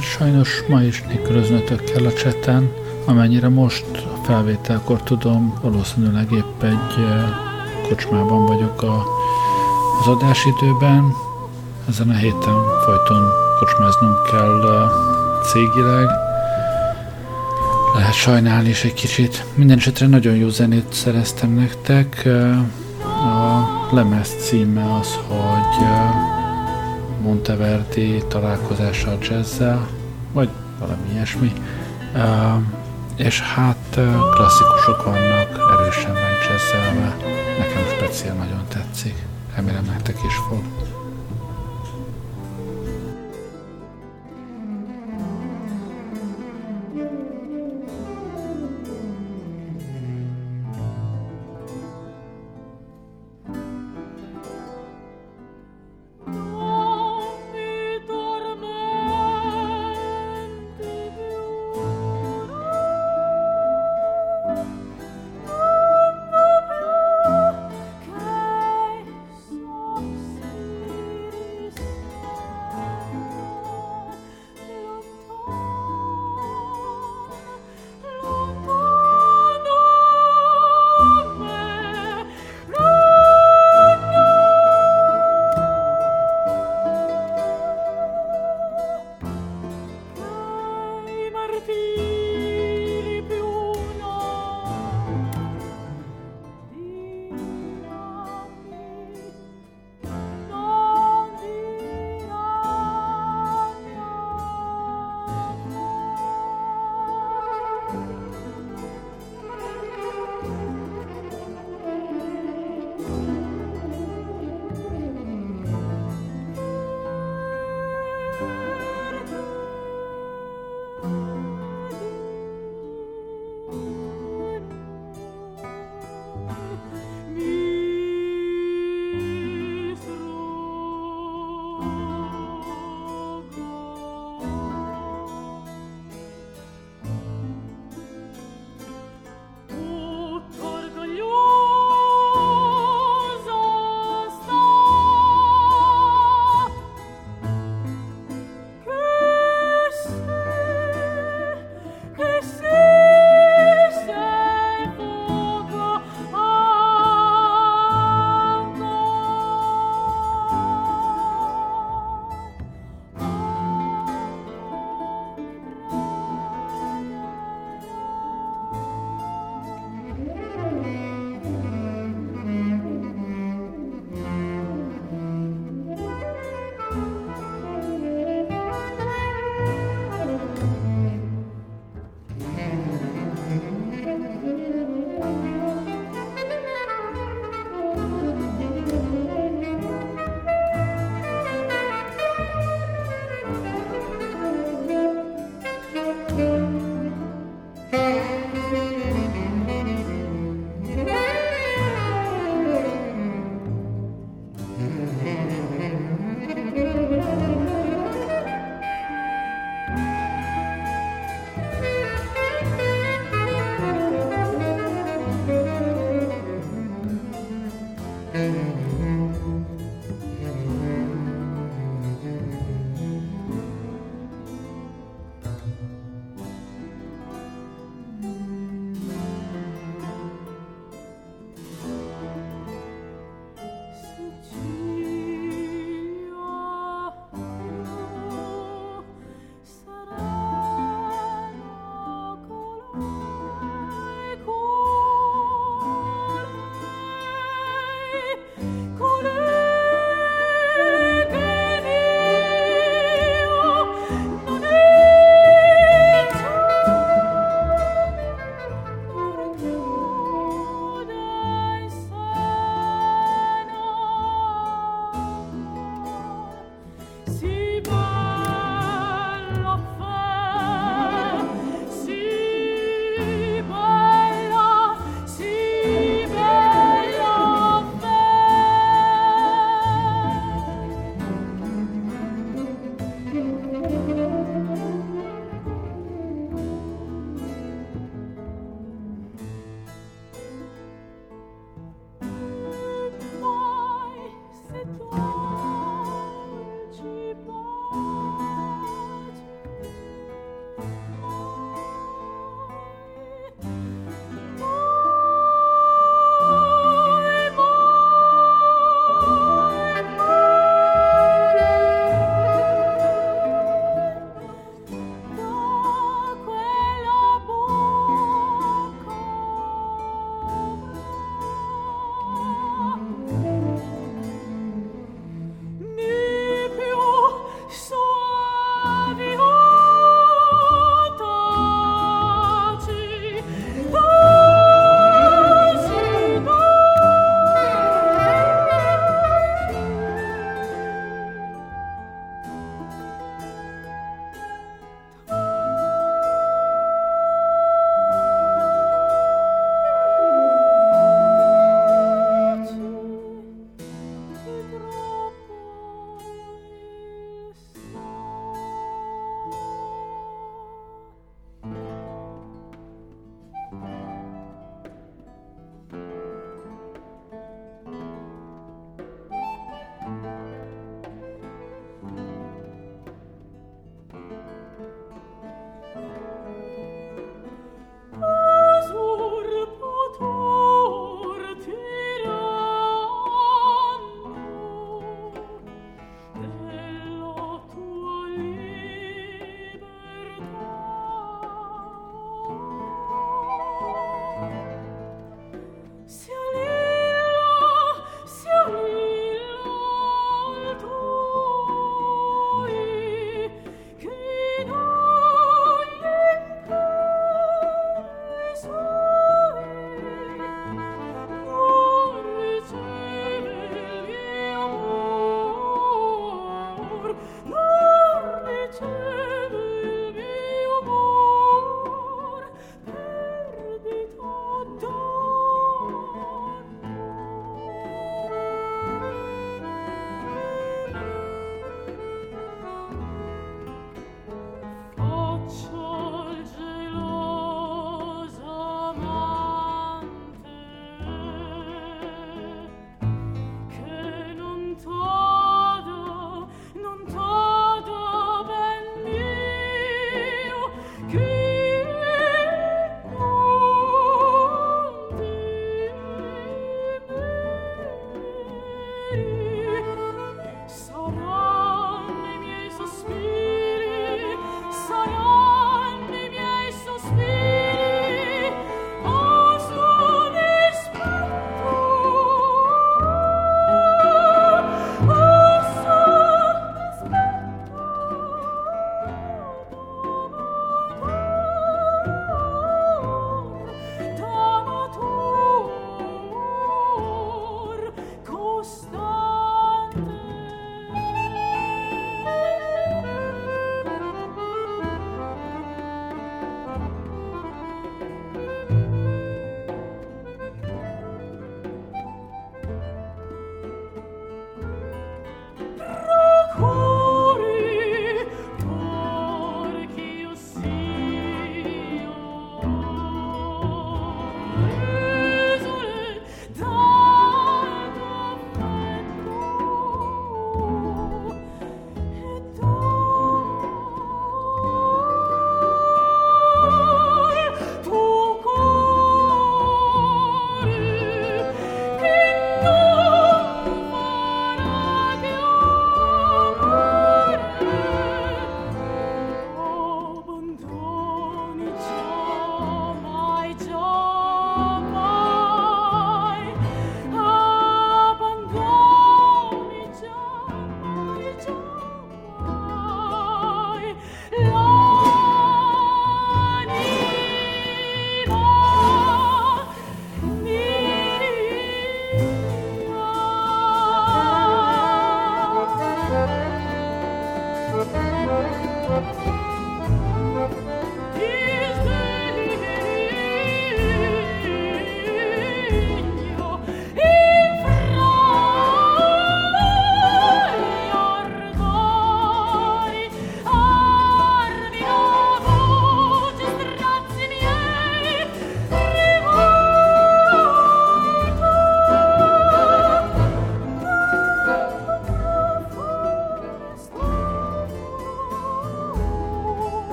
Hát sajnos ma is nélkülöznötök kell a cseten, amennyire most a felvételkor tudom, valószínűleg épp egy kocsmában vagyok a, az adásidőben. Ezen a héten folyton kocsmáznunk kell cégileg. Lehet sajnálni is egy kicsit. Minden esetre nagyon jó zenét szereztem nektek. A lemez címe az, hogy Monteverdi találkozása a jazzzel, vagy valami ilyesmi. Uh, és hát klasszikusok vannak erősen jazzelve. Nekem speciál nagyon tetszik. Remélem nektek is fog.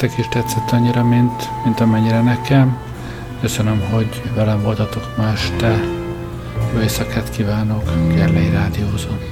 Nektek is tetszett annyira, mint, mint amennyire nekem. Köszönöm, hogy velem voltatok ma este. Jó éjszakát kívánok, Gerlei Rádiózott.